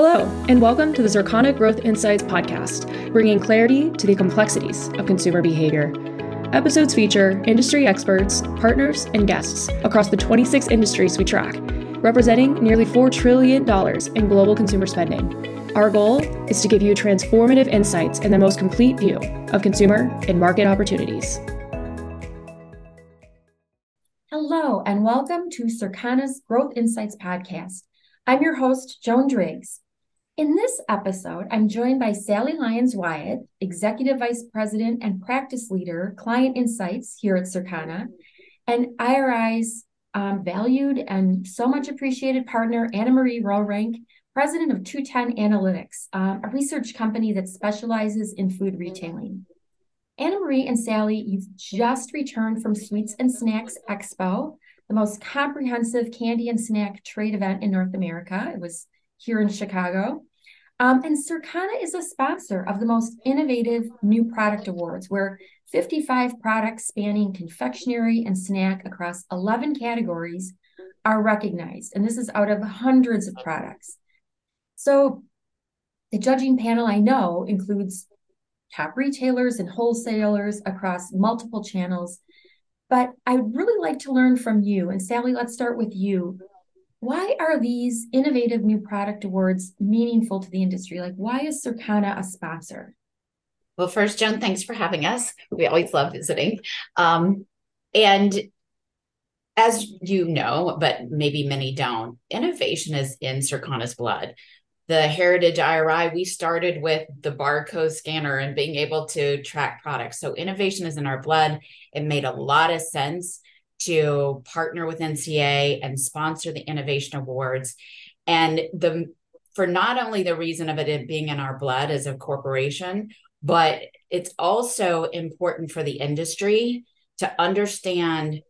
Hello, and welcome to the Circana Growth Insights podcast, bringing clarity to the complexities of consumer behavior. Episodes feature industry experts, partners, and guests across the 26 industries we track, representing nearly $4 trillion in global consumer spending. Our goal is to give you transformative insights and the most complete view of consumer and market opportunities. Hello, and welcome to Circana's Growth Insights podcast. I'm your host, Joan Driggs. In this episode, I'm joined by Sally Lyons Wyatt, Executive Vice President and Practice Leader, Client Insights here at Circana, and IRI's um, valued and so much appreciated partner, Anne-Marie Roerink, President of 210 Analytics, um, a research company that specializes in food retailing. Anna Marie and Sally, you've just returned from Sweets and Snacks Expo, the most comprehensive candy and snack trade event in North America. It was here in Chicago. Um, and Circana is a sponsor of the most innovative new product awards, where 55 products spanning confectionery and snack across 11 categories are recognized. And this is out of hundreds of products. So the judging panel I know includes top retailers and wholesalers across multiple channels but I'd really like to learn from you. And Sally, let's start with you. Why are these innovative new product awards meaningful to the industry? Like, why is Circana a sponsor? Well, first, Joan, thanks for having us. We always love visiting. Um, and as you know, but maybe many don't, innovation is in Circana's blood the Heritage IRI, we started with the barcode scanner and being able to track products. So innovation is in our blood. It made a lot of sense to partner with NCA and sponsor the innovation awards. And the for not only the reason of it being in our blood as a corporation, but it's also important for the industry to understand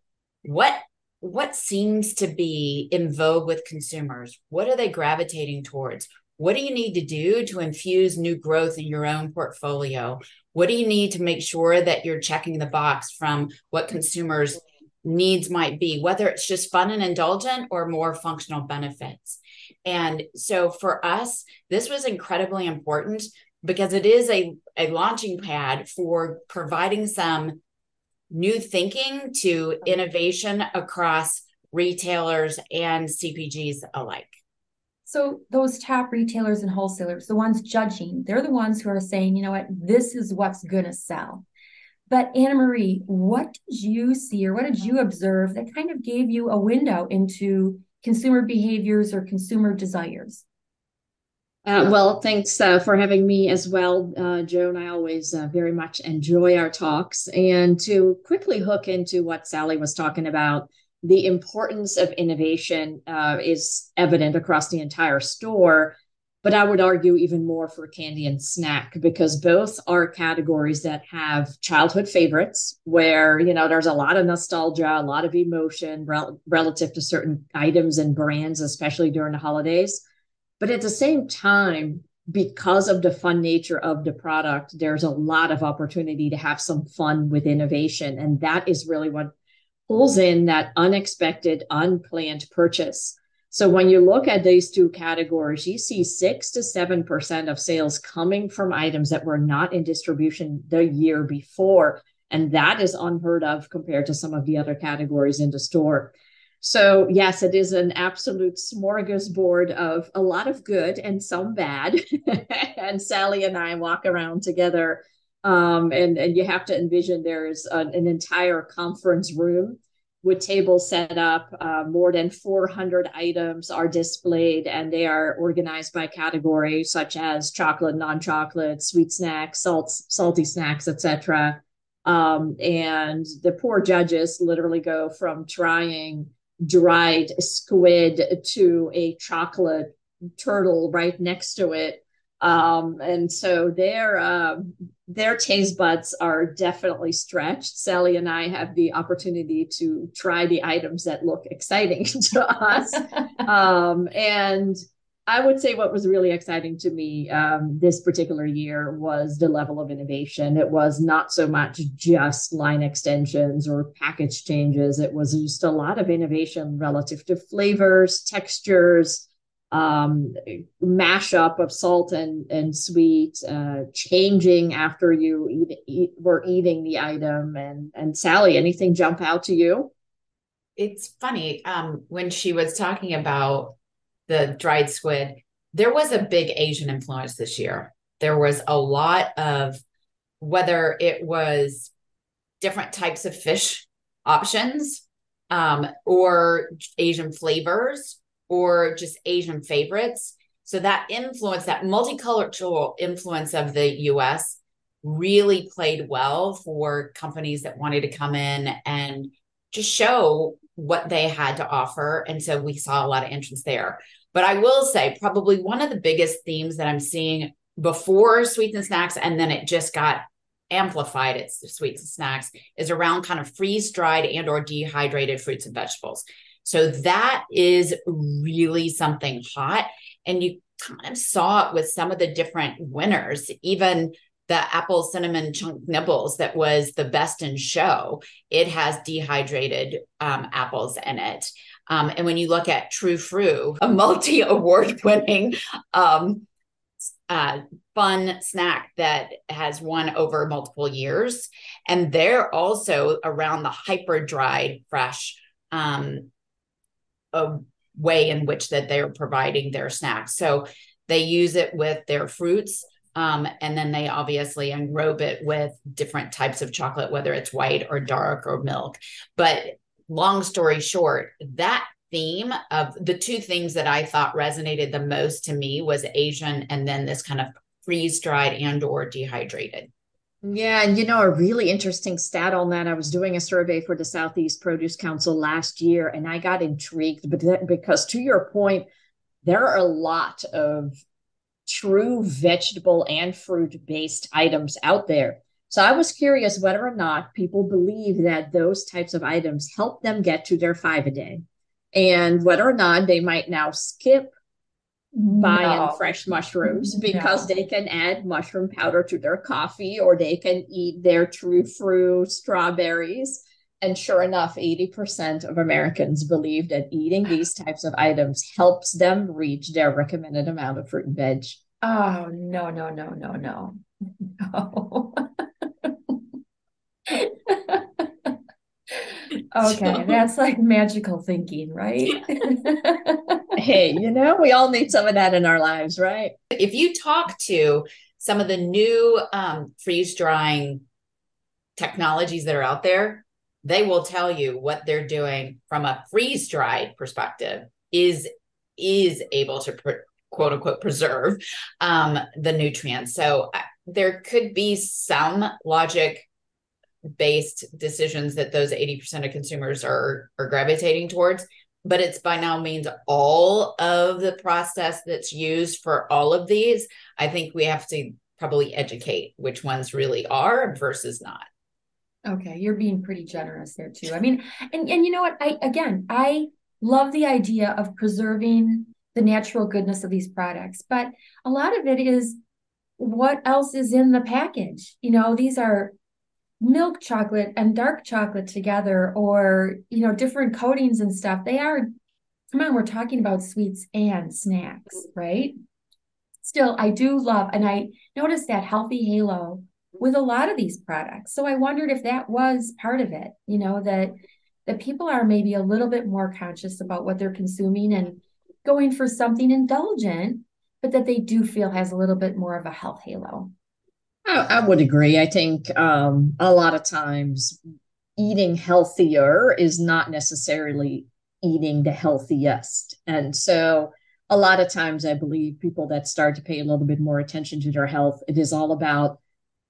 what what seems to be in vogue with consumers what are they gravitating towards what do you need to do to infuse new growth in your own portfolio? What do you need to make sure that you're checking the box from what consumers' needs might be, whether it's just fun and indulgent or more functional benefits? And so for us, this was incredibly important because it is a, a launching pad for providing some new thinking to innovation across retailers and CPGs alike. So those top retailers and wholesalers, the ones judging, they're the ones who are saying, you know what, this is what's going to sell. But Anne-Marie, what did you see or what did you observe that kind of gave you a window into consumer behaviors or consumer desires? Uh, well, thanks uh, for having me as well, uh, Joan. I always uh, very much enjoy our talks. And to quickly hook into what Sally was talking about, the importance of innovation uh, is evident across the entire store. But I would argue even more for candy and snack because both are categories that have childhood favorites where, you know, there's a lot of nostalgia, a lot of emotion rel- relative to certain items and brands, especially during the holidays. But at the same time, because of the fun nature of the product, there's a lot of opportunity to have some fun with innovation. And that is really what pulls in that unexpected, unplanned purchase. So when you look at these two categories, you see six to seven percent of sales coming from items that were not in distribution the year before. And that is unheard of compared to some of the other categories in the store. So, yes, it is an absolute smorgasbord of a lot of good and some bad. and Sally and I walk around together um, and, and you have to envision there's an, an entire conference room with tables set up. Uh, more than 400 items are displayed, and they are organized by category, such as chocolate, non-chocolate, sweet snacks, salts, salty snacks, etc. Um, and the poor judges literally go from trying dried squid to a chocolate turtle right next to it um, and so their uh, their taste buds are definitely stretched. Sally and I have the opportunity to try the items that look exciting to us, um, and I would say what was really exciting to me um, this particular year was the level of innovation. It was not so much just line extensions or package changes. It was just a lot of innovation relative to flavors, textures, um, mashup of salt and and sweet, uh, changing after you eat, eat, were eating the item. And and Sally, anything jump out to you? It's funny um, when she was talking about the dried squid. There was a big Asian influence this year. There was a lot of whether it was different types of fish options um, or Asian flavors or just Asian favorites. So that influence, that multicultural influence of the US really played well for companies that wanted to come in and just show what they had to offer. And so we saw a lot of interest there. But I will say, probably one of the biggest themes that I'm seeing before sweets and snacks, and then it just got amplified its sweets and snacks is around kind of freeze dried and or dehydrated fruits and vegetables so that is really something hot. And you kind of saw it with some of the different winners even the apple cinnamon chunk nibbles that was the best in show. It has dehydrated um, apples in it. Um, and when you look at Trü Frü a multi award winning um, uh, fun snack that has won over multiple years. And they're also around the hyper dried fresh um, a way in which that they're providing their snacks. So they use it with their fruits. Um, and then they obviously enrobe it with different types of chocolate, whether it's white or dark or milk. But long story short, that theme of the two things that I thought resonated the most to me was Asian and then this kind of freeze dried and or dehydrated. Yeah, and you know, a really interesting stat on that. I was doing a survey for the Southeast Produce Council last year, and I got intrigued, because to your point, there are a lot of true vegetable and fruit based items out there. So I was curious whether or not people believe that those types of items help them get to their five a day and whether or not they might now skip buying no. fresh mushrooms because no. they can add mushroom powder to their coffee or they can eat their true fruit strawberries and sure enough 80% of americans believe that eating these types of items helps them reach their recommended amount of fruit and veg oh no no no no no no Okay, so, that's like magical thinking, right? hey, you know, we all need some of that in our lives, right? If you talk to some of the new um, freeze drying technologies that are out there, they will tell you what they're doing from a freeze dried perspective is is able to pr- quote unquote preserve um, the nutrients. So uh, there could be some logic based decisions that those 80% of consumers are are gravitating towards but it's by no means all of the process that's used for all of these. I think we have to probably educate which ones really are versus not. Okay you're being pretty generous there too. I mean and and you know what? I again i love the idea of preserving the natural goodness of these products but a lot of it is what else is in the package? You know these are milk chocolate and dark chocolate together or you know different coatings and stuff they are come on we're talking about sweets and snacks right? Still i do love and i noticed that healthy halo with a lot of these products. So i wondered if that was part of it you know that that people are maybe a little bit more conscious about what they're consuming and going for something indulgent but that they do feel has a little bit more of a health halo I, I would agree. I think um, a lot of times eating healthier is not necessarily eating the healthiest. And so a lot of times I believe people that start to pay a little bit more attention to their health, it is all about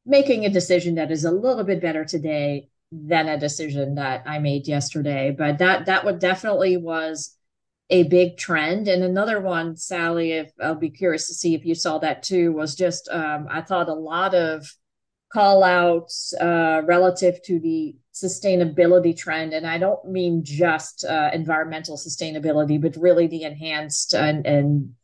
making a decision that is a little bit better today than a decision that I made yesterday. But that that would definitely was a big trend. And another one, Sally, if I'll be curious to see if you saw that too, was just um, I thought a lot of call outs uh, relative to the sustainability trend. And I don't mean just uh, environmental sustainability, but really the enhanced and, and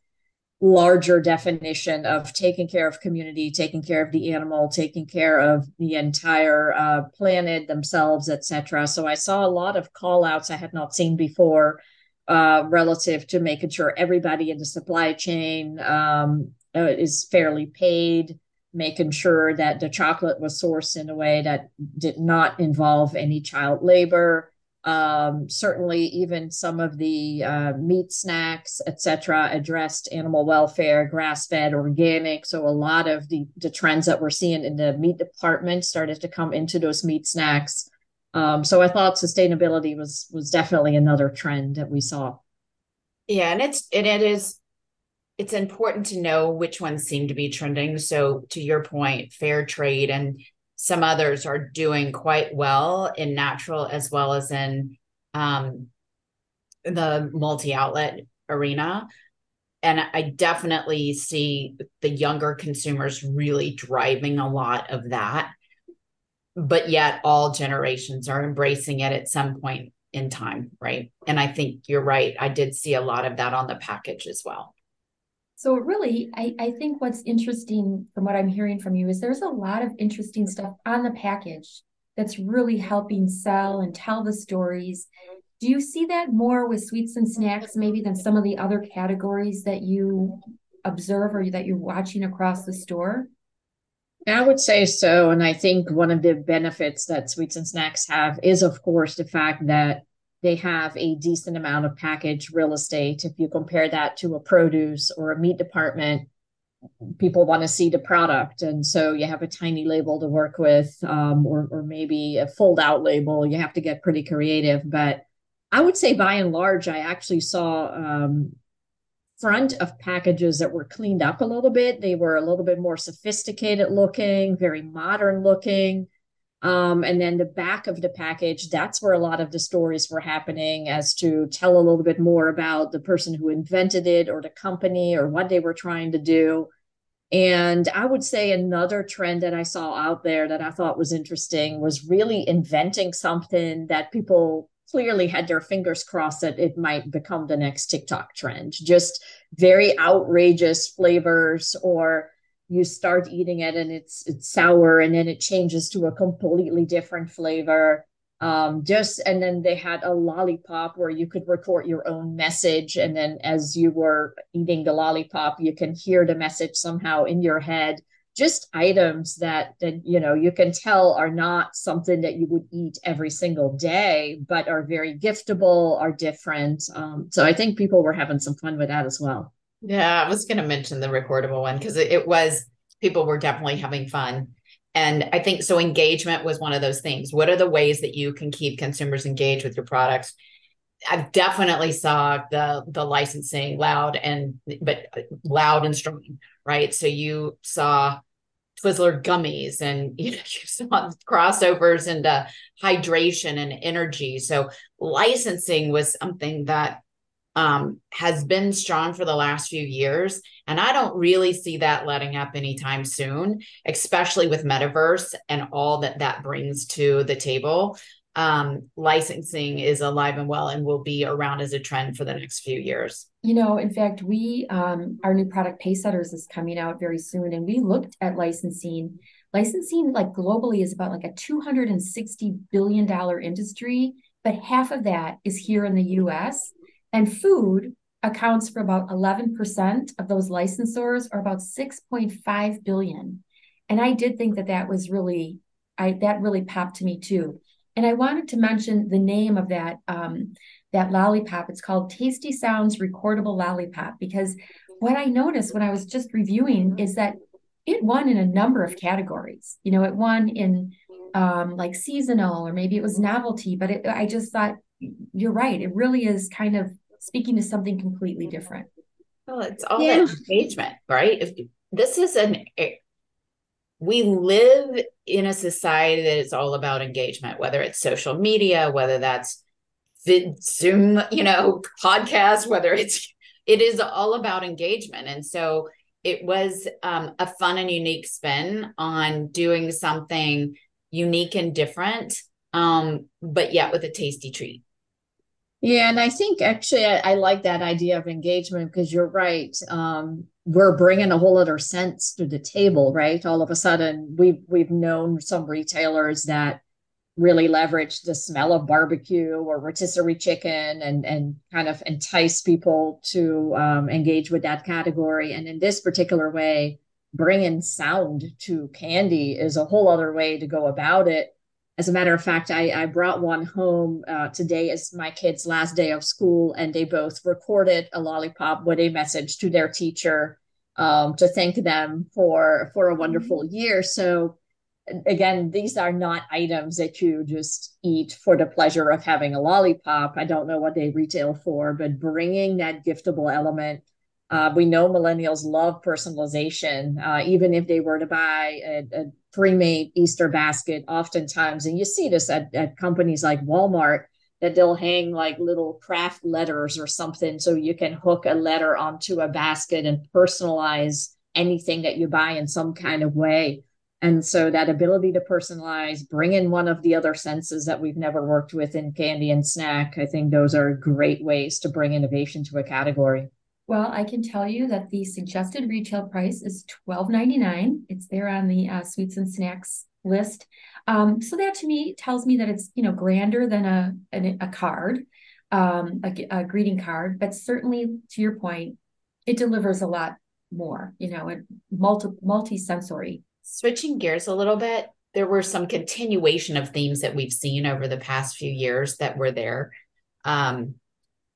larger definition of taking care of community, taking care of the animal, taking care of the entire uh, planet themselves, etc. So I saw a lot of call outs I had not seen before uh, relative to making sure everybody in the supply chain um, uh, is fairly paid, making sure that the chocolate was sourced in a way that did not involve any child labor. Um, certainly, even some of the uh, meat snacks, etc., addressed animal welfare, grass fed, organic. So, a lot of the, the trends that we're seeing in the meat department started to come into those meat snacks. Um, so, I thought sustainability was was definitely another trend that we saw. Yeah, and it's and it is it's important to know which ones seem to be trending. So, to your point, fair trade and some others are doing quite well in natural as well as in um, the multi outlet arena. And I definitely see the younger consumers really driving a lot of that. But yet, all generations are embracing it at some point in time, right? And I think you're right. I did see a lot of that on the package as well. So really, I, I think what's interesting from what I'm hearing from you is there's a lot of interesting stuff on the package that's really helping sell and tell the stories. Do you see that more with sweets and snacks maybe than some of the other categories that you observe or that you're watching across the store? I would say so. And I think one of the benefits that sweets and snacks have is, of course, the fact that they have a decent amount of package real estate. If you compare that to a produce or a meat department, people want to see the product. And so you have a tiny label to work with, um, or, or maybe a fold out label. You have to get pretty creative. But I would say by and large, I actually saw um, front of packages that were cleaned up a little bit. They were a little bit more sophisticated looking, very modern looking. Um, and then the back of the package, that's where a lot of the stories were happening as to tell a little bit more about the person who invented it or the company or what they were trying to do. And I would say another trend that I saw out there that I thought was interesting was really inventing something that people clearly had their fingers crossed that it might become the next TikTok trend. Just very outrageous flavors or you start eating it and it's it's sour and then it changes to a completely different flavor. Um just and then they had a lollipop where you could record your own message. And then as you were eating the lollipop you can hear the message somehow in your head just items that that you know you can tell are not something that you would eat every single day but are very giftable are different um, so i think people were having some fun with that as well yeah, I was going to mention the recordable one because it, it was people were definitely having fun. And I think so engagement was one of those things. What are the ways that you can keep consumers engaged with your products? I definitely saw the the licensing loud and but loud and strong, right? So you saw Twizzler gummies and you know you saw crossovers into hydration and energy. So licensing was something that um, has been strong for the last few years. And I don't really see that letting up anytime soon, especially with metaverse and all that that brings to the table. Um, licensing is alive and well and will be around as a trend for the next few years. You know, in fact, we um, our new product Pacesetters is coming out very soon, and we looked at licensing. Licensing, like globally, is about like a two hundred and sixty billion dollar industry, but half of that is here in the U.S. And food accounts for about 11% of those licensors or about 6.5 billion. And I did think that that was really, I that really popped to me too. And I wanted to mention the name of that um, that lollipop. It's called Tasty Sounds Recordable Lollipop because what I noticed when I was just reviewing is that it won in a number of categories. You know, it won in um, like seasonal or maybe it was novelty, but it, I just thought you're right. It really is kind of speaking to something completely different. Well, it's all yeah. engagement, right? If this is an we live in a society that is all about engagement, whether it's social media, whether that's Zoom, you know, podcast, whether it's it is all about engagement. And so it was um, a fun and unique spin on doing something unique and different, um, but yet with a tasty treat. Yeah, and I think actually I, I like that idea of engagement because you're right. Um, we're bringing a whole other sense to the table, right? All of a sudden, we've we've known some retailers that really leverage the smell of barbecue or rotisserie chicken and and kind of entice people to um, engage with that category. And in this particular way, bringing sound to candy is a whole other way to go about it. As a matter of fact, I, I brought one home uh, today is my kids' last day of school, and they both recorded a lollipop with a message to their teacher um, to thank them for for a wonderful year. So again, these are not items that you just eat for the pleasure of having a lollipop. I don't know what they retail for, but bringing that giftable element. Uh, we know millennials love personalization, uh, even if they were to buy a, a pre-made Easter basket, oftentimes, and you see this at, at companies like Walmart, that they'll hang like little craft letters or something so you can hook a letter onto a basket and personalize anything that you buy in some kind of way. And so that ability to personalize, bring in one of the other senses that we've never worked with in candy and snack, I think those are great ways to bring innovation to a category. Well, I can tell you that the suggested retail price is $12.99. It's there on the uh, sweets and snacks list. Um, so that to me tells me that it's you know grander than a a, a card, um, a, a greeting card, but certainly to your point, it delivers a lot more. You know, and multi multi sensory switching gears a little bit, there were some continuation of themes that we've seen over the past few years that were there. Um,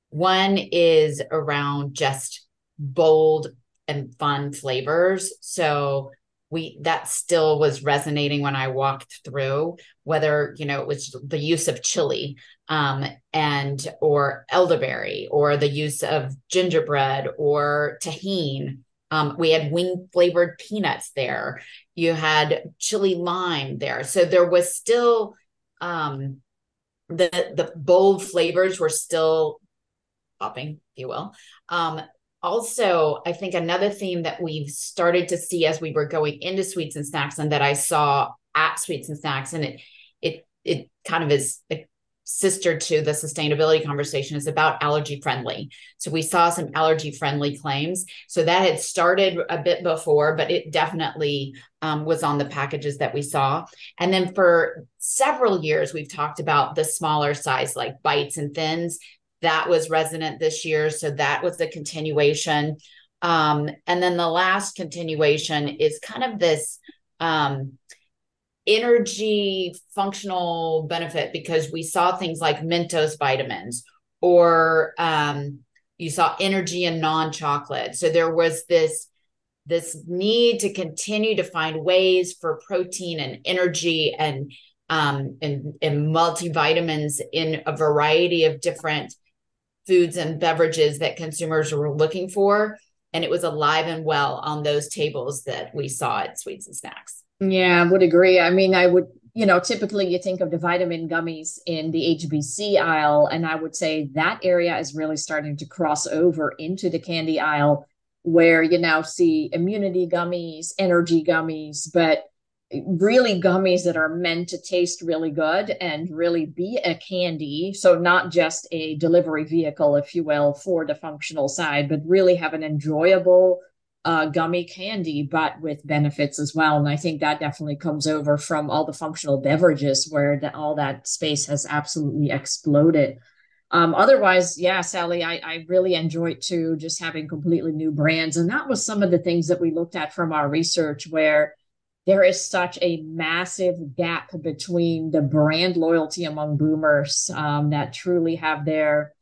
one is around just bold and fun flavors. So we that still was resonating when I walked through, whether you know it was the use of chili um, and or elderberry or the use of gingerbread or Tajín um, we had wing flavored peanuts there. You had chili lime there. So there was still um, the the bold flavors were still popping, if you will. Um, also, I think another theme that we've started to see as we were going into sweets and snacks, and that I saw at sweets and snacks, and it it it kind of is sister to the sustainability conversation is about allergy friendly. So we saw some allergy friendly claims. So that had started a bit before, but it definitely um, was on the packages that we saw. And then for several years, we've talked about the smaller size, like bites and thins. That was resonant this year. So that was the continuation. Um, and then the last continuation is kind of this. Um, energy functional benefit because we saw things like Mentos vitamins or um, you saw energy and non-chocolate. So there was this this need to continue to find ways for protein and energy and um, and, and multivitamins in a variety of different foods and beverages that consumers were looking for. And it was alive and well on those tables that we saw at Sweets and Snacks. Yeah, I would agree. I mean, I would, you know, typically you think of the vitamin gummies in the HBC aisle, and I would say that area is really starting to cross over into the candy aisle where you now see immunity gummies, energy gummies, but really gummies that are meant to taste really good and really be a candy. So, not just a delivery vehicle, if you will, for the functional side, but really have an enjoyable uh, gummy candy, but with benefits as well. And I think that definitely comes over from all the functional beverages where the, all that space has absolutely exploded. Um, otherwise, yeah, Sally, I, I really enjoyed too just having completely new brands. And that was some of the things that we looked at from our research where there is such a massive gap between the brand loyalty among boomers um, that truly have their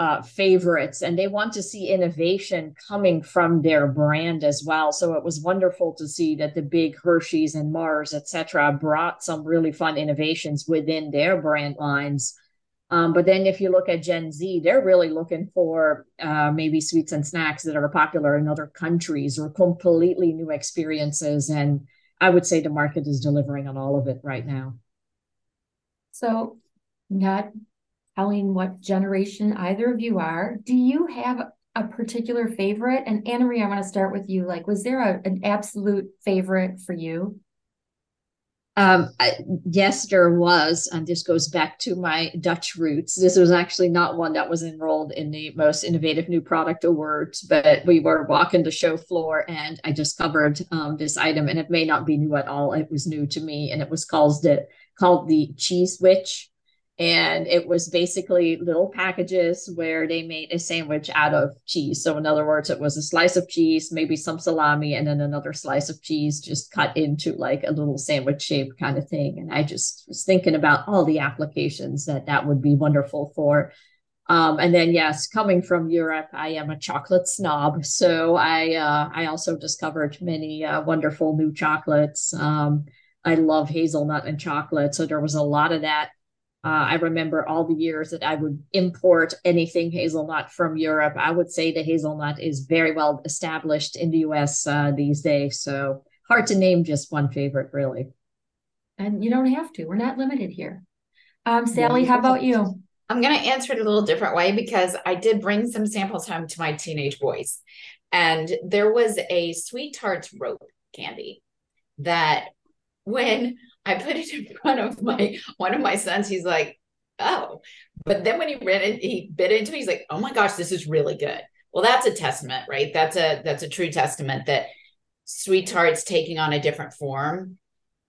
uh, favorites and they want to see innovation coming from their brand as well. So it was wonderful to see that the big hershey's and mars etc brought some really fun innovations within their brand lines. Um, but then if you look at gen z they're really looking for uh, maybe sweets and snacks that are popular in other countries or completely new experiences. And i would say the market is delivering on all of it right now. So not telling what generation either of you are. Do you have a particular favorite? And Anne-Marie, I want to start with you. Like, was there a, an absolute favorite for you? Um, I, yes, there was, and this goes back to my Dutch roots. This was actually not one that was enrolled in the most innovative new product awards, but we were walking the show floor, and I discovered um, this item, and it may not be new at all. It was new to me, and it was called the called the Cheese Witch and it was basically little packages where they made a sandwich out of cheese. So in other words, it was a slice of cheese, maybe some salami, and then another slice of cheese just cut into like a little sandwich shape kind of thing. And I just was thinking about all the applications that that would be wonderful for. Um, and then yes, coming from Europe, I am a chocolate snob, so I uh, I also discovered many uh, wonderful new chocolates. Um, I love hazelnut and chocolate, so there was a lot of that uh, I remember all the years that I would import anything hazelnut from Europe. I would say the hazelnut is very well established in the US uh, these days. So hard to name just one favorite, really. And you don't have to, we're not limited here. Um, Sally, how about you? I'm going to answer it a little different way because I did bring some samples home to my teenage boys. And there was a SweeTarts rope candy that when I put it in front of my one of my sons. He's like, oh. But then when he read it, he bit into it. He's like, oh my gosh, this is really good. Well, that's a testament, right? That's a that's a true testament that SweeTarts taking on a different form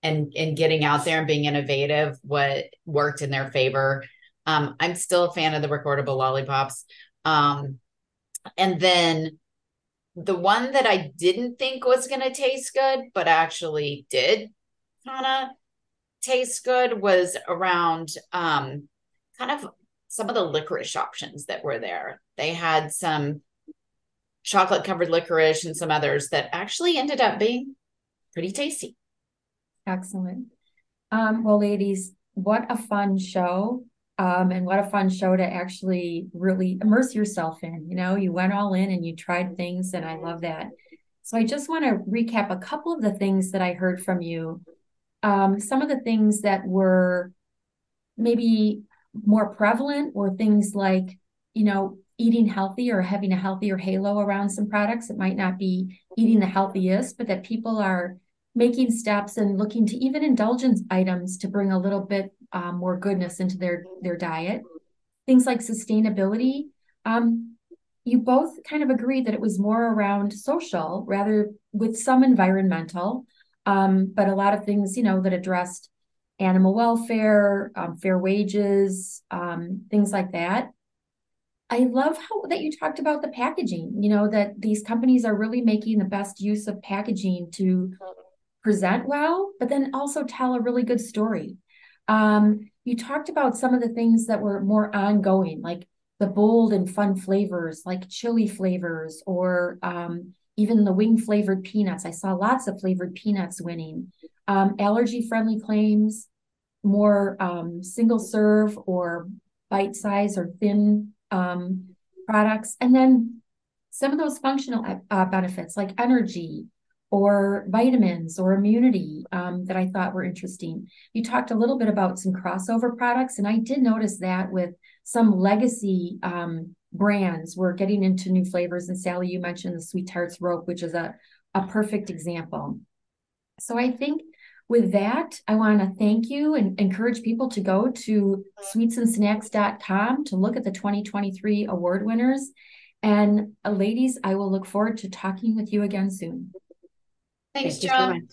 and and getting out there and being innovative what worked in their favor. Um, I'm still a fan of the recordable lollipops. Um, and then the one that I didn't think was going to taste good, but actually did of taste good was around um, kind of some of the licorice options that were there. They had some chocolate covered licorice and some others that actually ended up being pretty tasty. Excellent. Um, well, ladies, what a fun show. Um, and what a fun show to actually really immerse yourself in. You know, you went all in and you tried things, and I love that. So I just want to recap a couple of the things that I heard from you um, some of the things that were maybe more prevalent were things like, you know, eating healthy or having a healthier halo around some products. It might not be eating the healthiest, but that people are making steps and looking to even indulgence items to bring a little bit um, more goodness into their their diet. Things like sustainability. Um, you both kind of agreed that it was more around social rather with some environmental um, but a lot of things, you know, that addressed animal welfare, um, fair wages, um, things like that. I love how that you talked about the packaging, you know, that these companies are really making the best use of packaging to present well, but then also tell a really good story. Um, you talked about some of the things that were more ongoing, like the bold and fun flavors, like chili flavors, or um, even the wing flavored peanuts. I saw lots of flavored peanuts winning. Um, allergy friendly claims, more um, single serve or bite size or thin um, products. And then some of those functional uh, benefits like energy or vitamins or immunity um, that I thought were interesting. You talked a little bit about some crossover products, and I did notice that with some legacy um, brands. We're getting into new flavors and sally you mentioned the SweeTarts rope which is a, a perfect example. So i think with that i want to thank you and encourage people to go to sweetsandsnacks.com to look at the 2023 award winners. And uh, ladies i will look forward to talking with you again soon. Thanks Thank john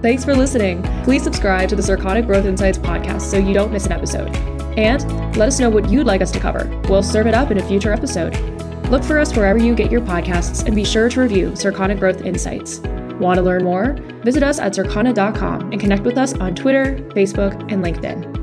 Thanks for listening. Please subscribe to the Circana Growth Insights podcast so you don't miss an episode. And let us know what you'd like us to cover. We'll serve it up in a future episode. Look for us wherever you get your podcasts and be sure to review Circana Growth Insights. Want to learn more? Visit us at circana.com and connect with us on Twitter, Facebook, and LinkedIn.